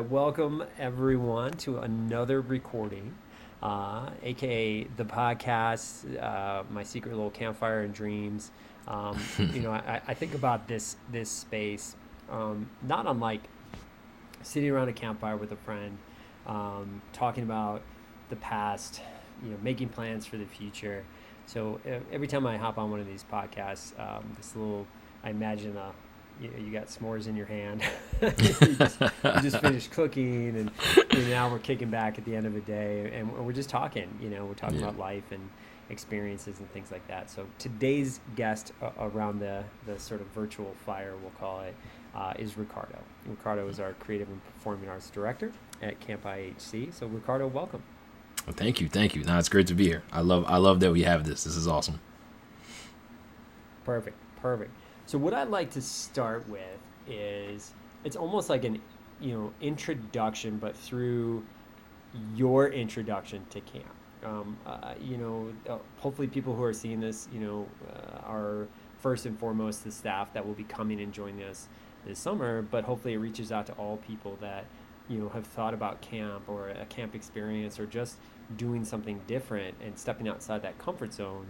I welcome everyone to another recording, uh, aka the podcast, uh, my secret little campfire and dreams. Um, you know, I, I, think about this this space, um, not unlike sitting around a campfire with a friend, um, talking about the past, you know, making plans for the future. So uh, every time I hop on one of these podcasts, um, this little, I imagine a you, you got s'mores in your hand. you, just, you, just, finished cooking, and, and, now we're kicking back at the end of the day, and we're just talking. You know, we're talking yeah. about life and experiences and things like that. So today's guest uh, around the the sort of virtual fire, we'll call it, uh, is Ricardo. Ricardo is our creative and performing arts director at Camp IHC. So Ricardo, welcome. Well, thank you, thank you. Now it's great to be here. I love I love that we have this. This is awesome. Perfect, perfect. So what I'd like to start with is it's almost like an you know introduction, but through your introduction to camp. Um, uh, you know, uh, hopefully people who are seeing this, you know, uh, are first and foremost the staff that will be coming and joining us this summer. But hopefully it reaches out to all people that you know have thought about camp or a camp experience or just doing something different and stepping outside that comfort zone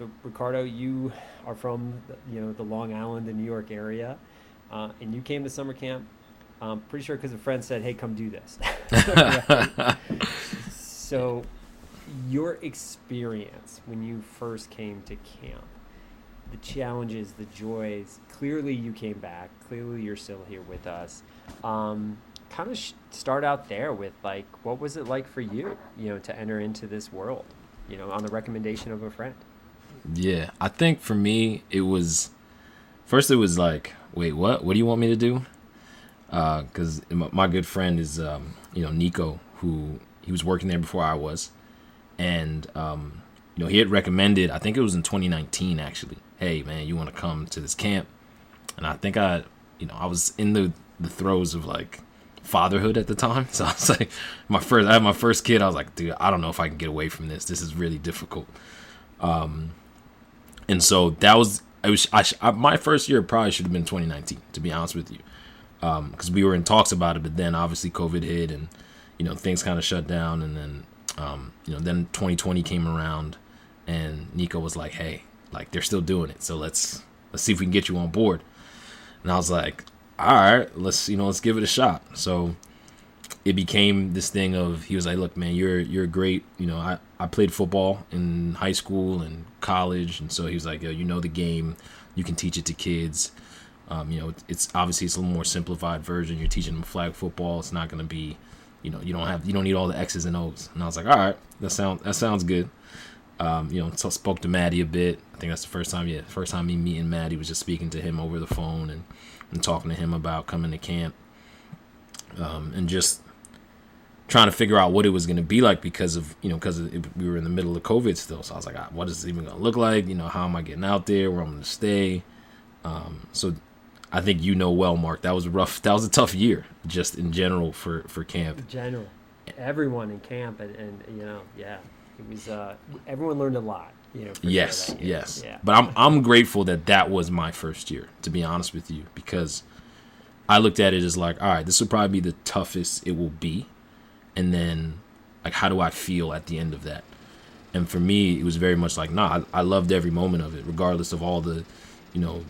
so Ricardo, you are from you know the Long Island and New York area, uh, and you came to summer camp. I'm pretty sure because a friend said, "Hey, come do this." so, your experience when you first came to camp, the challenges, the joys. Clearly, you came back. Clearly, you're still here with us. Um, kind of sh- start out there with like, what was it like for you? You know, to enter into this world. You know, on the recommendation of a friend. Yeah, I think for me it was first it was like, wait, what? What do you want me to do? Because uh, my good friend is um, you know Nico, who he was working there before I was, and um, you know he had recommended. I think it was in 2019 actually. Hey man, you want to come to this camp? And I think I, you know, I was in the the throes of like fatherhood at the time. So I was like, my first, I had my first kid. I was like, dude, I don't know if I can get away from this. This is really difficult. Um, and so that was it was I, I, my first year probably should have been 2019 to be honest with you. Because um, we were in talks about it but then obviously covid hit and you know things kind of shut down and then um, you know then 2020 came around and nico was like hey like they're still doing it so let's let's see if we can get you on board. And i was like all right let's you know let's give it a shot. So it became this thing of he was like, look, man, you're you're great. You know, I, I played football in high school and college, and so he was like, yo, you know the game, you can teach it to kids. Um, you know, it's obviously it's a little more simplified version. You're teaching them flag football. It's not going to be, you know, you don't have you don't need all the X's and O's. And I was like, all right, that sound that sounds good. Um, you know, so spoke to Maddie a bit. I think that's the first time. Yeah, first time me meeting Maddie was just speaking to him over the phone and and talking to him about coming to camp. Um, and just trying to figure out what it was going to be like because of you know because we were in the middle of COVID still. So I was like, ah, what is it even going to look like? You know, how am I getting out there? Where I'm going to stay? Um, so I think you know well, Mark. That was a rough. That was a tough year, just in general for for camp. In general, everyone in camp, and, and you know, yeah, it was. Uh, everyone learned a lot. You know, yes, sure yes. Yeah. But I'm I'm grateful that that was my first year. To be honest with you, because I looked at it as like, all right, this will probably be the toughest it will be and then like how do I feel at the end of that? And for me, it was very much like, nah, I, I loved every moment of it, regardless of all the, you know,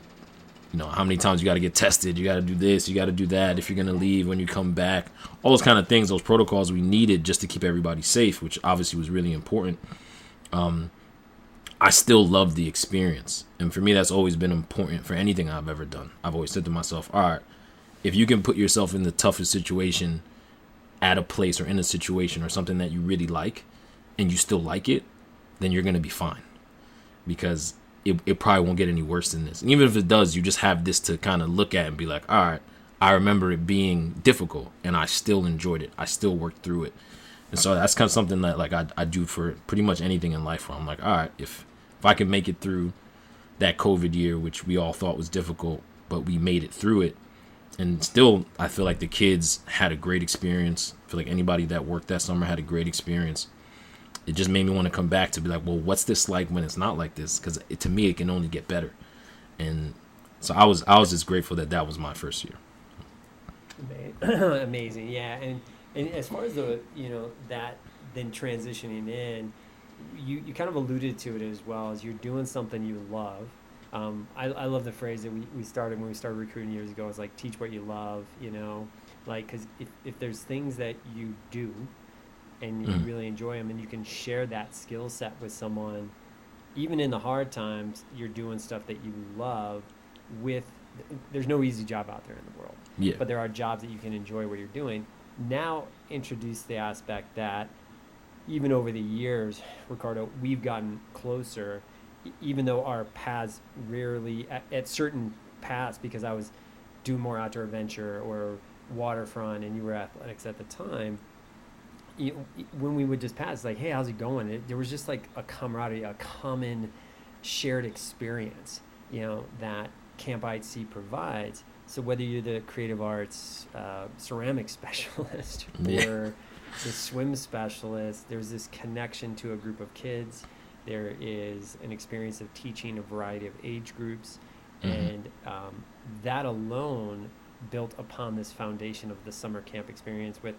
you know how many times you got to get tested, you got to do this, you got to do that. If you're gonna leave, when you come back, all those kind of things, those protocols we needed just to keep everybody safe, which obviously was really important. Um, I still love the experience, and for me, that's always been important for anything I've ever done. I've always said to myself, all right, if you can put yourself in the toughest situation at a place or in a situation or something that you really like and you still like it, then you're going to be fine. Because it, it probably won't get any worse than this. And even if it does, you just have this to kind of look at and be like, all right, I remember it being difficult and I still enjoyed it. I still worked through it. And so that's kind of something that like I, I do for pretty much anything in life where I'm like, all right, if if I can make it through that COVID year, which we all thought was difficult, but we made it through it, and still I feel like the kids had a great experience. I feel like anybody that worked that summer had a great experience. It just made me want to come back to be like, well, what's this like when it's not like this? Because to me, it can only get better. And so I was I was just grateful that that was my first year. Amazing, yeah, and and as far as the you know that then transitioning in, you you kind of alluded to it as well as you're doing something you love. Um, I, I love the phrase that we, we started when we started recruiting years ago. It's like teach what you love, you know, like because if, if there's things that you do and you mm. really enjoy them and you can share that skill set with someone even in the hard times you're doing stuff that you love with there's no easy job out there in the world yeah. but there are jobs that you can enjoy what you're doing now introduce the aspect that even over the years ricardo we've gotten closer even though our paths rarely at, at certain paths because i was doing more outdoor adventure or waterfront and you were athletics at the time you, when we would just pass like hey how's it going it, there was just like a camaraderie a common shared experience you know that Camp IHC provides. So whether you're the creative arts uh, ceramic specialist or yeah. the swim specialist, there's this connection to a group of kids. There is an experience of teaching a variety of age groups, mm-hmm. and um, that alone built upon this foundation of the summer camp experience with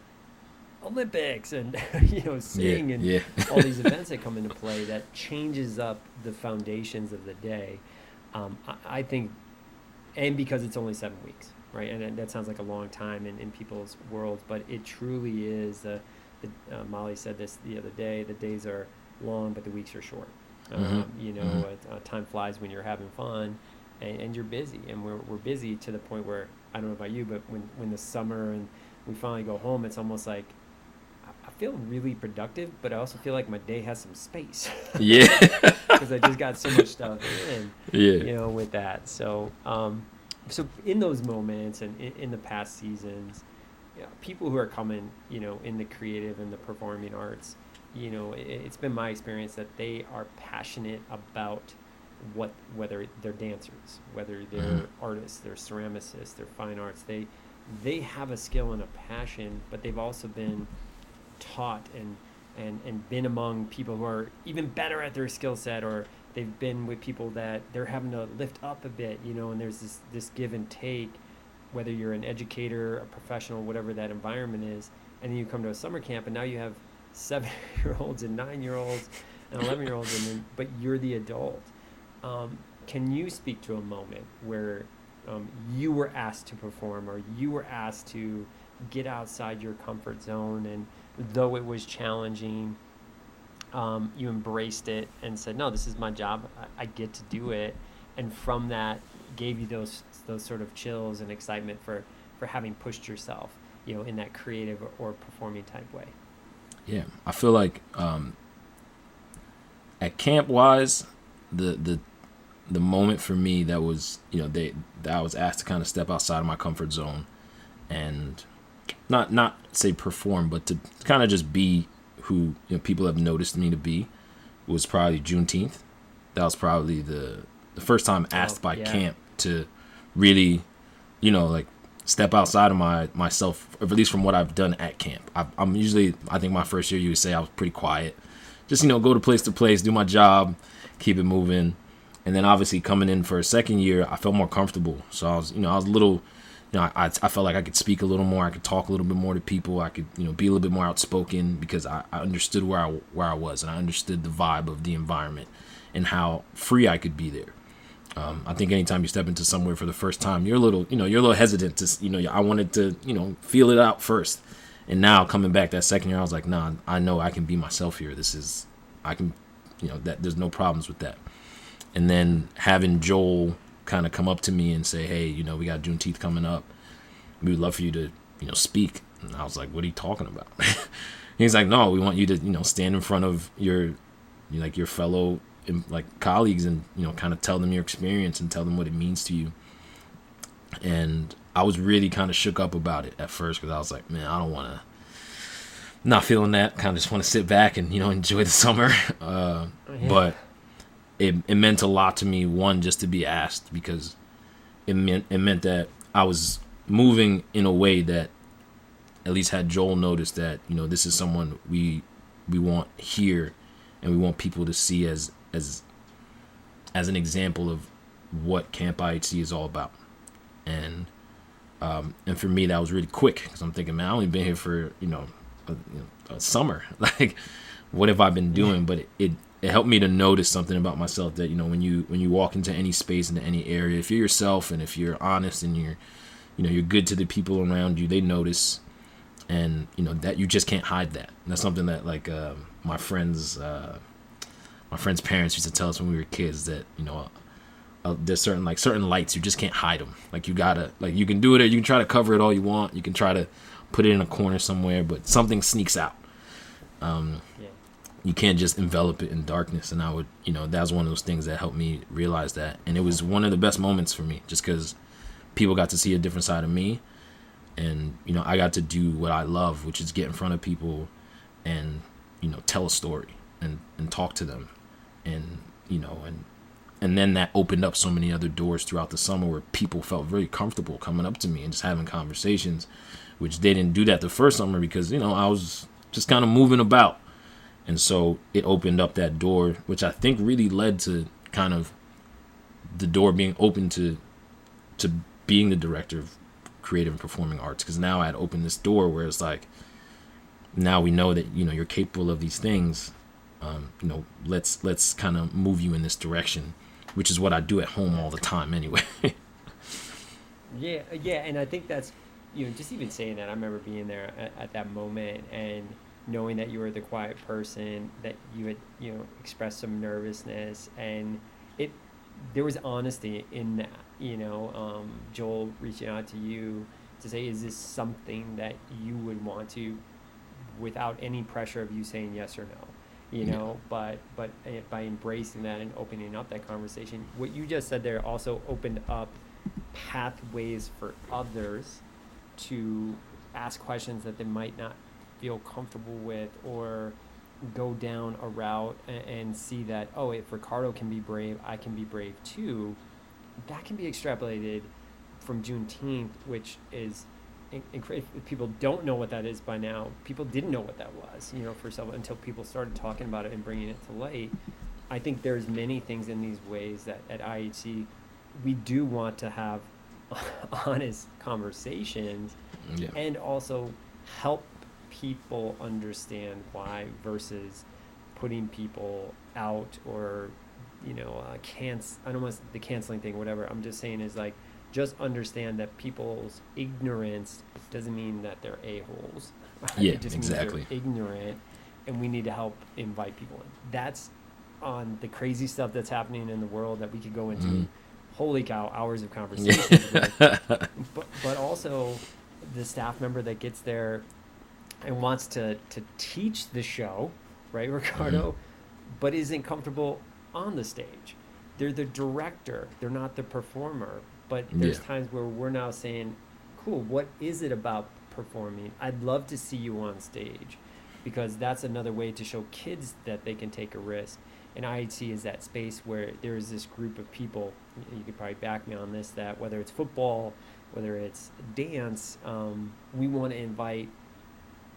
Olympics and you know sing yeah, and yeah. all these events that come into play that changes up the foundations of the day. Um, I, I, think and because it's only seven weeks, right? And that sounds like a long time in, in people's worlds, but it truly is. Uh, the, uh, Molly said this the other day: the days are long, but the weeks are short. Mm-hmm. Um, you know, mm-hmm. uh, time flies when you're having fun, and, and, you're busy, and we're we're busy to the point where I don't know about you, but when when the summer and we finally go home, it's almost like I feel really productive, but I also feel like my day has some space. Yeah. Because I just got so much stuff in. Yeah. You know, with that. So, um, so in those moments and in, in the past seasons, you know, people who are coming, you know, in the creative and the performing arts, you know, it, has been my experience that they are passionate about what, whether they're dancers, whether they're mm-hmm. artists, they're ceramicists, they're fine arts, they, they have a skill and a passion, but they've also been taught and and and been among people who are even better at their skill set or they've been with people that they're having to lift up a bit you know and there's this this give and take whether you're an educator a professional whatever that environment is and then you come to a summer camp and now you have seven year olds and nine year olds and 11 year olds but you're the adult um, can you speak to a moment where um, you were asked to perform or you were asked to get outside your comfort zone and though it was challenging, um, you embraced it and said, "No, this is my job. I, I, get to do it." And from that, gave you those those sort of chills and excitement for for having pushed yourself, you know, in that creative or, or performing type way. Yeah, I feel like um, at camp wise, the the the moment for me that was you know they that I was asked to kind of step outside of my comfort zone and not not say perform, but to kind of just be who you know, people have noticed me to be was probably Juneteenth. That was probably the the first time asked oh, by yeah. camp to really, you know, like step outside of my myself, at least from what I've done at camp. I, am usually, I think my first year, you would say I was pretty quiet, just you know, go to place to place, do my job, keep it moving, and then obviously coming in for a second year, I felt more comfortable. So I was, you know, I was a little you know, I, I felt like I could speak a little more. I could talk a little bit more to people. I could, you know, be a little bit more outspoken because I, I understood where I where I was and I understood the vibe of the environment and how free I could be there. Um, I think anytime you step into somewhere for the first time, you're a little, you know, you're a little hesitant to, you know, I wanted to, you know, feel it out first. And now coming back that second year, I was like, nah, I know I can be myself here. This is, I can, you know, that there's no problems with that. And then having Joel kind of come up to me and say, "Hey, you know, we got Juneteenth coming up. We would love for you to, you know, speak." And I was like, "What are you talking about?" He's like, "No, we want you to, you know, stand in front of your, like your fellow like colleagues and you know, kind of tell them your experience and tell them what it means to you." And I was really kind of shook up about it at first because I was like, "Man, I don't want to." Not feeling that, kind of just want to sit back and you know enjoy the summer. Uh, oh, yeah. But it, it meant a lot to me one just to be asked because it meant it meant that I was moving in a way that at least had Joel notice that you know this is someone we we want here and we want people to see as as as an example of what Camp IHC is all about. And Um, and for me, that was really quick because I'm thinking, man, I only been here for you know a, you know, a summer. like, what have I been doing? But it, it it helped me to notice something about myself that you know when you when you walk into any space into any area if you're yourself and if you're honest and you're you know you're good to the people around you they notice and you know that you just can't hide that and that's something that like uh, my friends uh, my friends parents used to tell us when we were kids that you know uh, there's certain like certain lights you just can't hide them like you gotta like you can do it or you can try to cover it all you want. You can try to put it in a corner somewhere but something sneaks out. Um, yeah. you can't just envelop it in darkness. And i would you know that was one of those things that helped me realize that. And it was one of the best moments for me just because people got to see a different side of me. And you know i got to do what i love which is get in front of people and you know tell a story and and talk to them and you know and and then that opened up so many other doors throughout the summer where people felt very comfortable coming up to me and just having conversations which they didn't do that the first summer because you know i was just kind of moving about and so it opened up that door, which I think really led to kind of the door being open to to being the director of creative and performing arts. Because now I had opened this door where it's like, now we know that you know you're capable of these things. Um, you know, let's let's kind of move you in this direction, which is what I do at home all the time anyway. yeah, yeah, and I think that's you know just even saying that. I remember being there at, at that moment and knowing that you were the quiet person, that you had you know expressed some nervousness, and it there was honesty in that. You know, um, Joel reaching out to you to say, is this something that you would want to, without any pressure of you saying yes or no you know yeah. but but eh, by embracing that and opening up that conversation what you just said there also opened up pathways for others to ask questions that they might not feel comfortable with or go down a route and, and see that oh if Ricardo can be brave I can be brave too that can be extrapolated from Juneteenth which is if people don't know what that is by now people didn't know what that was you know for some until people started talking about it and bringing it to light I think there's many things in these ways that at IHC we do want to have honest conversations yeah. and also help people understand why versus putting people out or you know uh, can't I don't want the canceling thing whatever I'm just saying is like just understand that people's ignorance doesn't mean that they're a holes. Right? Yeah, it just exactly. Means they're ignorant, and we need to help invite people in. That's on the crazy stuff that's happening in the world that we could go into. Mm. Holy cow, hours of conversation. but but also the staff member that gets there and wants to to teach the show, right, Ricardo, mm-hmm. but isn't comfortable on the stage. They're the director. They're not the performer. But there's yeah. times where we're now saying, "Cool, what is it about performing? I'd love to see you on stage." Because that's another way to show kids that they can take a risk. And IHC is that space where there is this group of people. You could probably back me on this. That whether it's football, whether it's dance, um, we want to invite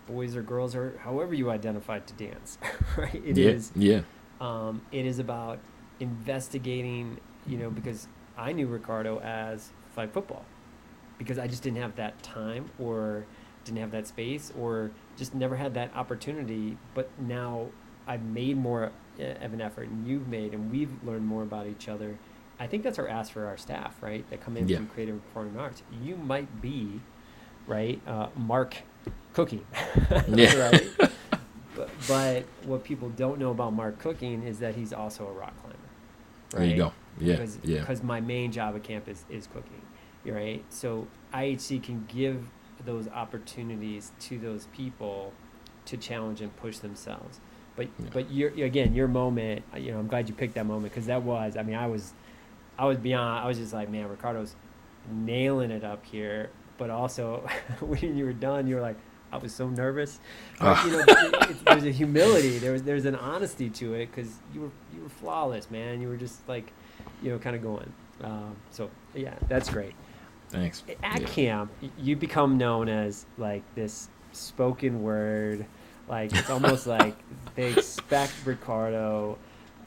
boys or girls or however you identify to dance, right? It yeah, is. yeah. Um, it is about investigating, you know, because I knew Ricardo as flag football because I just didn't have that time or didn't have that space or just never had that opportunity. But now I've made more uh, of an effort and you've made and we've learned more about each other. I think that's our ask for our staff, right? That come in yeah. from creative performing arts. You might be, right? Uh, Mark cooking. yeah. right? But, but, what people don't know about Mark cooking is that he's also a rock climber. Right? There you go. Yeah. Because, yeah. because my main job at camp is, is cooking. Right. So IHC can give those opportunities to those people to challenge and push themselves. But yeah. but your again your moment. Uh, you know, I'm glad you picked that moment because that was. I mean, I was, I was beyond. I was just like, man, Ricardo's nailing it up here. But also, when you were done, you were like, I was so nervous. But, you know, it, it, there's a humility. There was there's an honesty to it because you were you were flawless, man. You were just like, you know, kind of going. Um, so yeah, that's great. Thanks. At yeah. camp, you become known as like this spoken word. Like it's almost like they expect Ricardo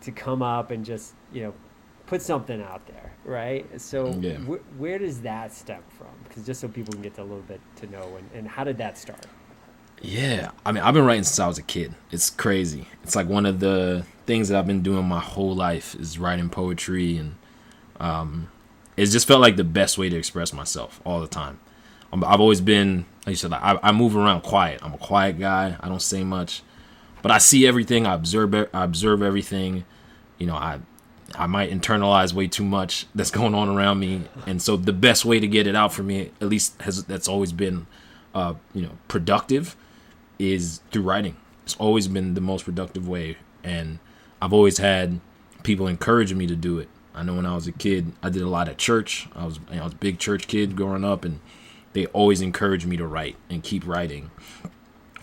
to come up and just you know put something out there, right? So Yeah. wh- where does that stem from? Because just so people can get a little bit to know, and, and how did that start? Yeah, I mean, I've been writing since I was a kid. It's crazy. It's like one of the things that I've been doing my whole life is writing poetry, and um, it just felt like the best way to express myself all the time. I'm, I've always been, like you said, I, I move around quiet. I'm a quiet guy. I don't say much, but I see everything. I observe. I observe everything. You know, I I might internalize way too much that's going on around me, and so the best way to get it out for me, at least has that's always been, uh, you know, productive, is through writing. It's always been the most productive way, and I've always had people encouraging me to do it. I know when I was a kid, I did a lot at church. I was you know, I was a big church kid growing up, and they always encouraged me to write and keep writing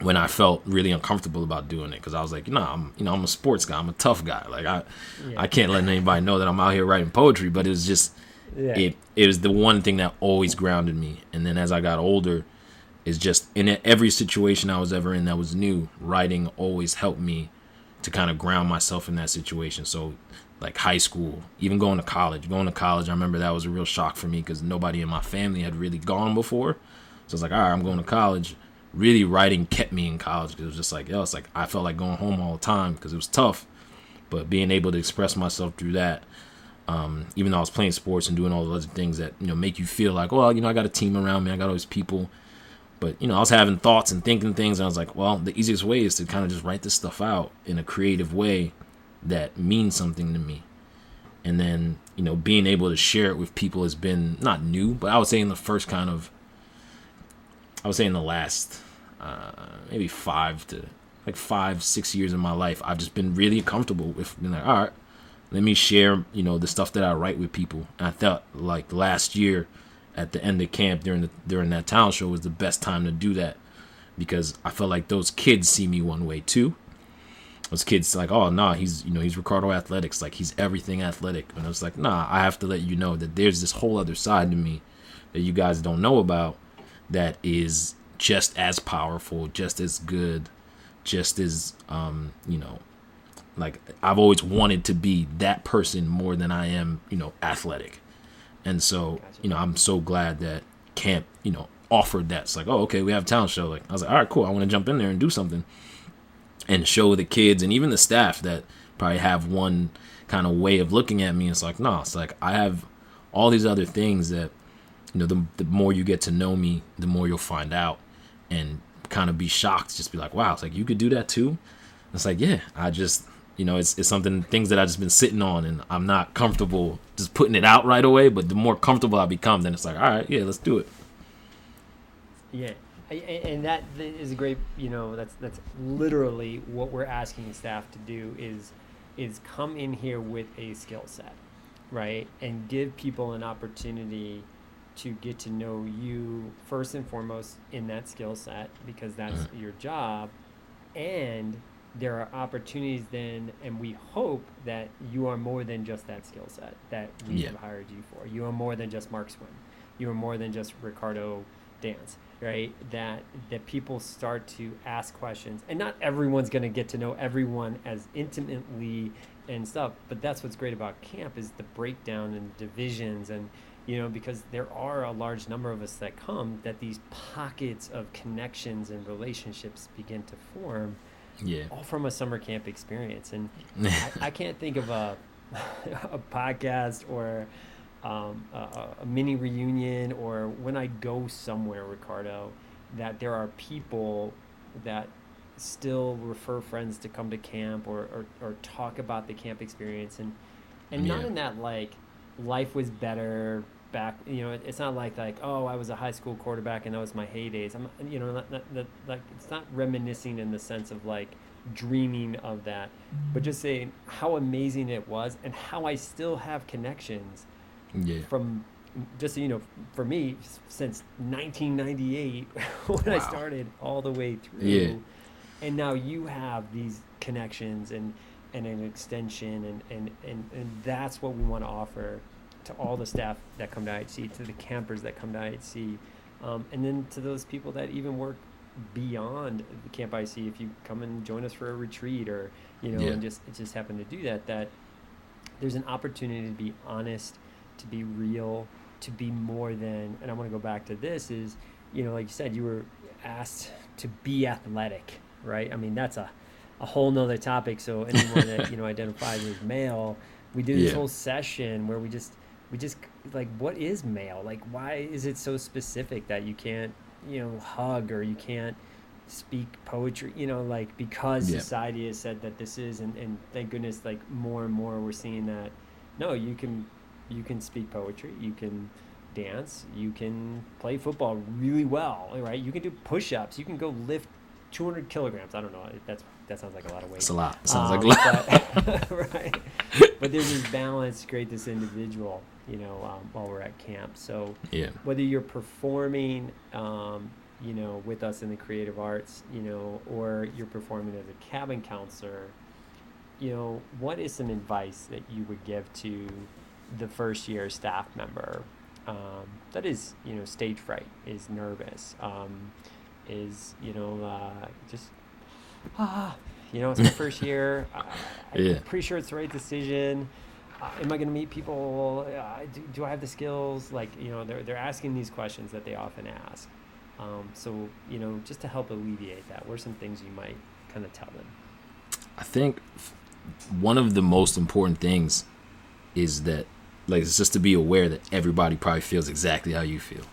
when I felt really uncomfortable about doing it because I was like, no, I'm you know I'm a sports guy, I'm a tough guy. Like I Yeah. I can't let anybody know that I'm out here writing poetry, but it was just Yeah. it it was the one thing that always grounded me. And then as I got older, is just in every situation I was ever in that was new, writing always helped me to kind of ground myself in that situation. So like high school, even going to college, going to college, I remember that was a real shock for me because nobody in my family had really gone before. So it's like, all right, I'm going to college. Really, writing kept me in college because it was just like, yo, it's like I felt like going home all the time because it was tough. But being able to express myself through that, um, even though I was playing sports and doing all the other things that you know make you feel like, well, you know, I got a team around me, I got all these people. But you know, I was having thoughts and thinking things, and I was like, well, the easiest way is to kind of just write this stuff out in a creative way that means something to me. And then, you know, being able to share it with people has been not new, but I would say in the first kind of, I would say in the last uh, maybe five to like five, six years of my life, I've just been really comfortable with being like, all right, let me share, you know, the stuff that I write with people. And I felt like last year at the end of camp during the during that town show was the best time to do that because I felt like those kids see me one way too. Those kids like, oh nah, he's you know he's Ricardo Athletics, like he's everything athletic, and I was like, nah, I have to let you know that there's this whole other side to me that you guys don't know about that is just as powerful, just as good, just as um you know like I've always wanted to be that person more than I am, you know, athletic. And so, you know, I'm so glad that camp, you know, offered that. It's like, oh, okay, we have a talent show. Like I was like, all right, cool. I want to jump in there and do something and show the kids and even the staff that probably have one kind of way of looking at me. It's like, no, it's like I have all these other things that, you know, the, the more you get to know me, the more you'll find out and kind of be shocked. Just be like, wow, it's like you could do that too. It's like, yeah, I just, you know, it's, it's something, things that I've just been sitting on and I'm not comfortable just putting it out right away. But the more comfortable I become, then it's like, all right, yeah, let's do it. Yeah, and that is a great. You know, that's that's literally what we're asking staff to do is is come in here with a skill set, right, and give people an opportunity to get to know you first and foremost in that skill set because that's Mhm. your job, and there are opportunities then, and we hope that you are more than just that skill set that we Yeah. have hired you for. You are more than just Mark Swim. You are more than just Ricardo Dance, right? That that people start to ask questions, and not everyone's going to get to know everyone as intimately and stuff. But that's what's great about camp is the breakdown and divisions and you know because there are a large number of us that come that these pockets of connections and relationships begin to form Yeah. all from a summer camp experience. And I, I can't think of a a podcast or um, a, a- a mini reunion or when I go somewhere, Ricardo, that there are people that still refer friends to come to camp or, or, or talk about the camp experience. And and not in that like life was better back you know it, it's not like like oh I was a high school quarterback and that was my heydays I'm you know not, not, not, like it's not reminiscing in the sense of like dreaming of that but just saying how amazing it was and how I still have connections yeah. from just so you know for me since 1998 when I started all the way through Yeah. and now you have these connections and and an extension and and and, and that's what we want to offer to all the staff that come to IHC to the campers that come to IHC um, and then to those people that even work beyond the camp IC if you come and join us for a retreat or you know Yeah. and just just happen to do that that there's an opportunity to be honest, to be real, to be more than. And I want to go back to this is, you know, like you said, you were asked to be athletic, right? I mean, that's a a whole nother topic. So anyone that you know identifies as male, we do this Yeah. whole session where we just we just like what is male? Like why is it so specific that you can't you know hug or you can't speak poetry? You know, like because Yeah. society has said that this is, and, and thank goodness, like more and more we're seeing that no, you can you can speak poetry, you can dance, you can play football really well, right? You can do push-ups, you can go lift 200 kilograms. I don't know. That's that sounds like a lot of weight. It's a lot. It sounds Um, like a lot. but, right. But there's this balance to create this individual, you know, um, while we're at camp. So yeah. whether you're performing, um, you know, with us in the creative arts, you know, or you're performing as a cabin counselor, you know, what is some advice that you would give to the first year staff member um, that is, you know, stage fright, is nervous, um, is, you know, uh, just, ah, you know, it's my first year. I, I'm Yeah. pretty sure it's the right decision. Uh, am I going to meet people? Uh, do, do I have the skills? Like, you know, they're, they're asking these questions that they often ask. Um, so, you know, just to help alleviate that, what are some things you might kind of tell them? I think one of the most important things is that, like, it's just to be aware that everybody probably feels exactly how you feel.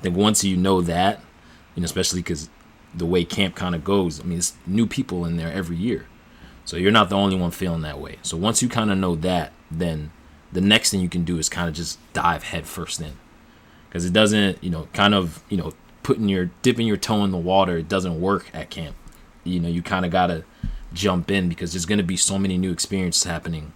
I think once you know that, you know, especially because the way camp kind of goes, I mean, it's new people in there every year. So you're not the only one feeling that way. So once you kind of know that, then the next thing you can do is kind of just dive head first in. Because it doesn't, you know, kind of, you know, putting your, dipping your toe in the water, it doesn't work at camp. You know, you kind of got to jump in because there's going to be so many new experiences happening.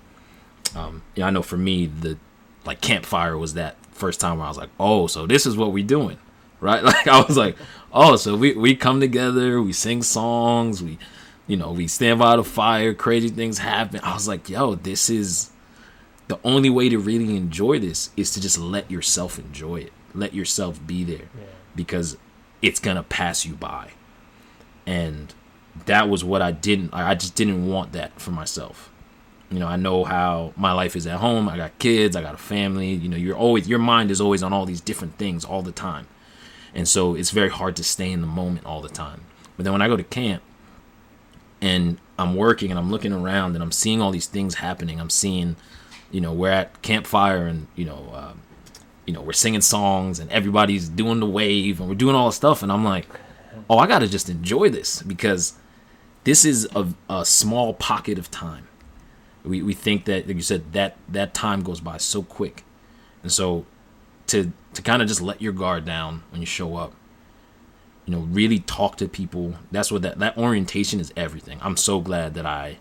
Um, you know, I know for me, the like campfire was that first time where I was like, oh, so this is what we're doing, right? Like I was like, oh, so we we come together, we sing songs, we, you know, we stand by the fire, crazy things happen. I was like, yo, this is the only way to really enjoy this is to just let yourself enjoy it, let yourself be there Yeah. because it's gonna pass you by. And that was what I didn't I just didn't want that for myself. You know, I know how my life is at home. I got kids, I got a family, you know, you're always your mind is always on all these different things all the time. And so it's very hard to stay in the moment all the time. But then when I go to camp and I'm working and I'm looking around and I'm seeing all these things happening, I'm seeing, you know, we're at campfire and, you know, um, you know, we're singing songs and everybody's doing the wave and we're doing all the stuff. And I'm like, oh, I got to just enjoy this because this is a, a small pocket of time. We, we think that, like you said, that, that time goes by so quick. And so to, to kind of just let your guard down when you show up, you know, really talk to people. That's what that, that orientation is everything. I'm so glad that I,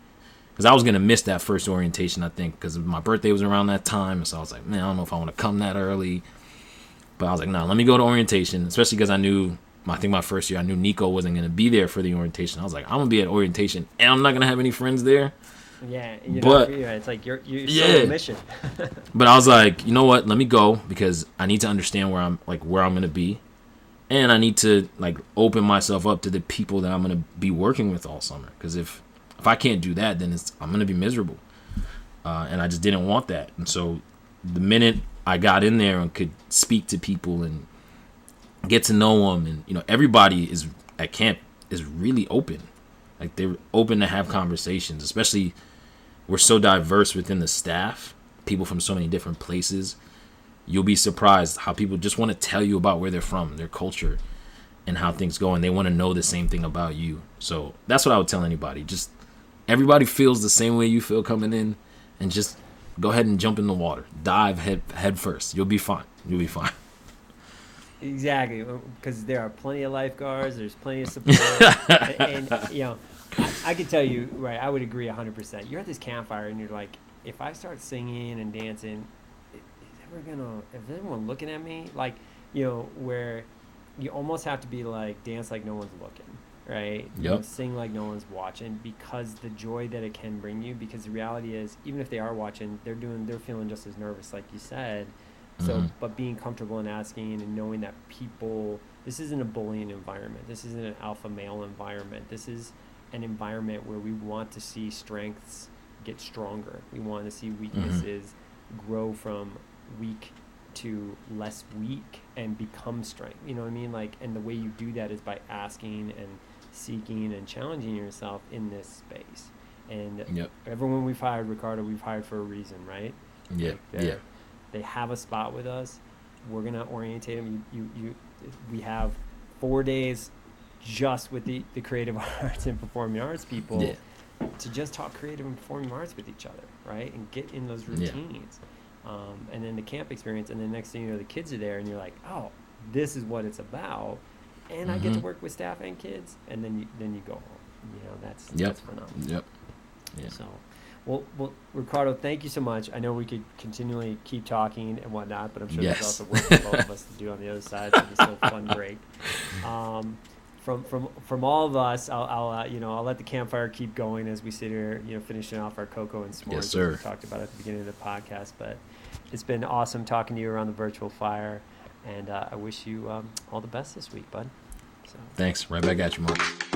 because I was gonna miss that first orientation, I think, because my birthday was around that time, so I was like, man, I don't know if I want to come that early. But I was like, nah, let me go to orientation, especially because I knew, I think my first year, I knew Nico wasn't gonna be there for the orientation. I was like, I'm gonna be at orientation, and I'm not gonna have any friends there. Yeah. But- yeah, it's like you're, you're Yeah. on a mission. But I was like, you know what? Let me go because I need to understand where I'm like where I'm gonna be, and I need to like open myself up to the people that I'm gonna be working with all summer. Because if if I can't do that, then it's I'm gonna be miserable, uh, and I just didn't want that. And so the minute I got in there and could speak to people and get to know them, and you know everybody is at camp is really open, like they're open to have conversations, especially we're so diverse within the staff, people from so many different places. You'll be surprised how people just want to tell you about where they're from, their culture, and how things go, and they want to know the same thing about you. So that's what I would tell anybody. Just everybody feels the same way you feel coming in, and just go ahead and jump in the water, dive head head first. You'll be fine. You'll be fine. Exactly, uh, because there are plenty of lifeguards. There's plenty of support, and, and, you know, I, I can tell you, right? I would agree hundred percent. You're at this campfire, and you're like, if I start singing and dancing, is ever gonna? Is anyone looking at me? Like, you know, where you almost have to be like dance like no one's looking, right? You know, Yep. sing like no one's watching because the joy that it can bring you. Because the reality is, even if they are watching, they're doing, they're feeling just as nervous, like you said. So, Mhm. but being comfortable in asking and knowing that people, this isn't a bullying environment. This isn't an alpha male environment. This is an environment where we want to see strengths get stronger. We want to see weaknesses mm-hmm. grow from weak to less weak and become strength. You know what I mean? Like, and the way you do that is by asking and seeking and challenging yourself in this space. And yep. everyone we've hired, Ricardo, we've hired for a reason, right? Yeah. Like yeah. They have a spot with us. We're gonna orientate them. You, you, you, we have four days just with the, the creative arts and performing arts people yeah. to just talk creative and performing arts with each other, right? And get in those routines. Yeah. Um, and then the camp experience, and then next thing you know, the kids are there, and you're like, oh, this is what it's about. And mm-hmm. I get to mm-hmm. work with staff and kids, and then you, then you go home. You know, that's yep. that's phenomenal. Yep. Yeah. So, well, well, Ricardo, thank you so much. I know we could continually keep talking and whatnot, but I'm sure yes. there's also work for both of us to do on the other side. So it's so fun break. Um, from from from all of us, I'll, I'll uh, you know I'll let the campfire keep going as we sit here, you know, finishing off our cocoa and s'mores. Yes, sir. we talked about at the beginning of the podcast, but it's been awesome talking to you around the virtual fire, and uh, I wish you um, all the best this week, bud. So. Thanks. Right back at you, Mark.